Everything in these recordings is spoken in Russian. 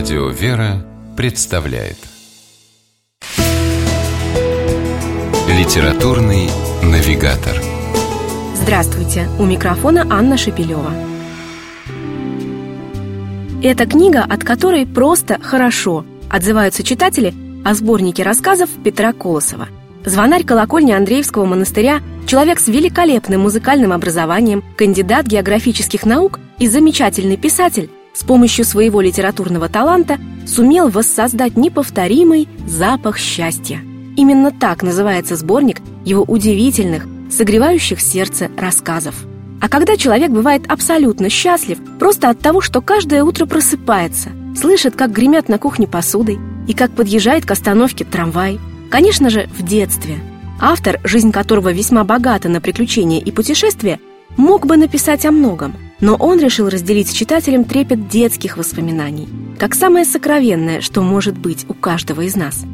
Радио «Вера» представляет Литературный навигатор Здравствуйте! У микрофона Анна Шепелева. Это книга, от которой просто хорошо отзываются читатели о сборнике рассказов Петра Колосова. Звонарь колокольни Андреевского монастыря, человек с великолепным музыкальным образованием, кандидат географических наук и замечательный писатель с помощью своего литературного таланта сумел воссоздать неповторимый запах счастья. Именно так называется сборник его удивительных, согревающих сердце рассказов. А когда человек бывает абсолютно счастлив просто от того, что каждое утро просыпается, слышит, как гремят на кухне посудой и как подъезжает к остановке трамвай, конечно же, в детстве. Автор, жизнь которого весьма богата на приключения и путешествия, мог бы написать о многом – но он решил разделить с читателем трепет детских воспоминаний, как самое сокровенное, что может быть у каждого из нас.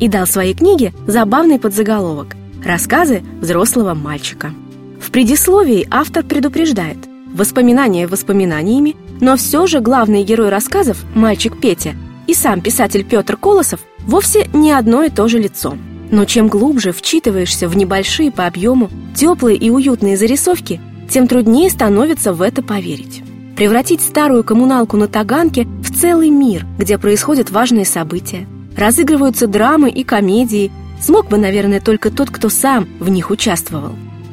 И дал своей книге забавный подзаголовок «Рассказы взрослого мальчика». В предисловии автор предупреждает «Воспоминания воспоминаниями, но все же главный герой рассказов, мальчик Петя, и сам писатель Петр Колосов вовсе не одно и то же лицо. Но чем глубже вчитываешься в небольшие по объему, теплые и уютные зарисовки, тем труднее становится в это поверить. Превратить старую коммуналку на Таганке в целый мир, где происходят важные события, разыгрываются драмы и комедии, смог бы, наверное, только тот, кто сам в них участвовал.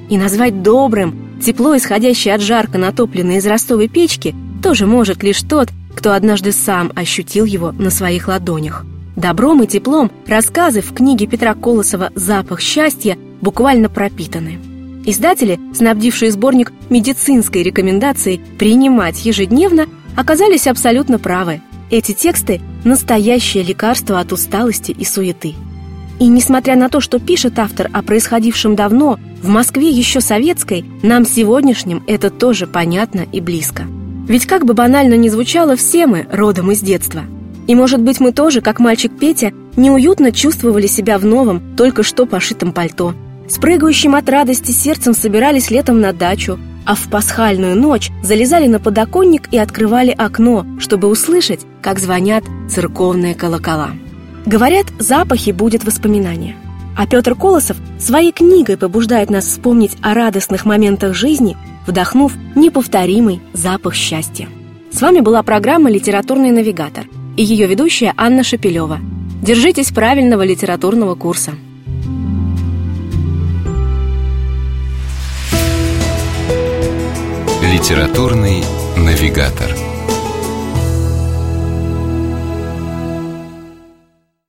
И назвать добрым, тепло, исходящее от жарко натопленной из ростовой печки, тоже может лишь тот, кто однажды сам ощутил его на своих ладонях. Добром и теплом рассказы в книге Петра Колосова «Запах счастья» буквально пропитаны. Издатели, снабдившие сборник медицинской рекомендацией принимать ежедневно, оказались абсолютно правы. Эти тексты – настоящее лекарство от усталости и суеты. И несмотря на то, что пишет автор о происходившем давно, в Москве еще советской, нам сегодняшним это тоже понятно и близко. Ведь как бы банально ни звучало, все мы родом из детства. И, может быть, мы тоже, как мальчик Петя, неуютно чувствовали себя в новом, только что пошитом пальто – с прыгающим от радости сердцем собирались летом на дачу, а в пасхальную ночь залезали на подоконник и открывали окно, чтобы услышать, как звонят церковные колокола. Говорят, запахи будет воспоминания. А Петр Колосов своей книгой побуждает нас вспомнить о радостных моментах жизни, вдохнув неповторимый запах счастья. С вами была программа «Литературный навигатор» и ее ведущая Анна Шапилева. Держитесь правильного литературного курса. Литературный навигатор.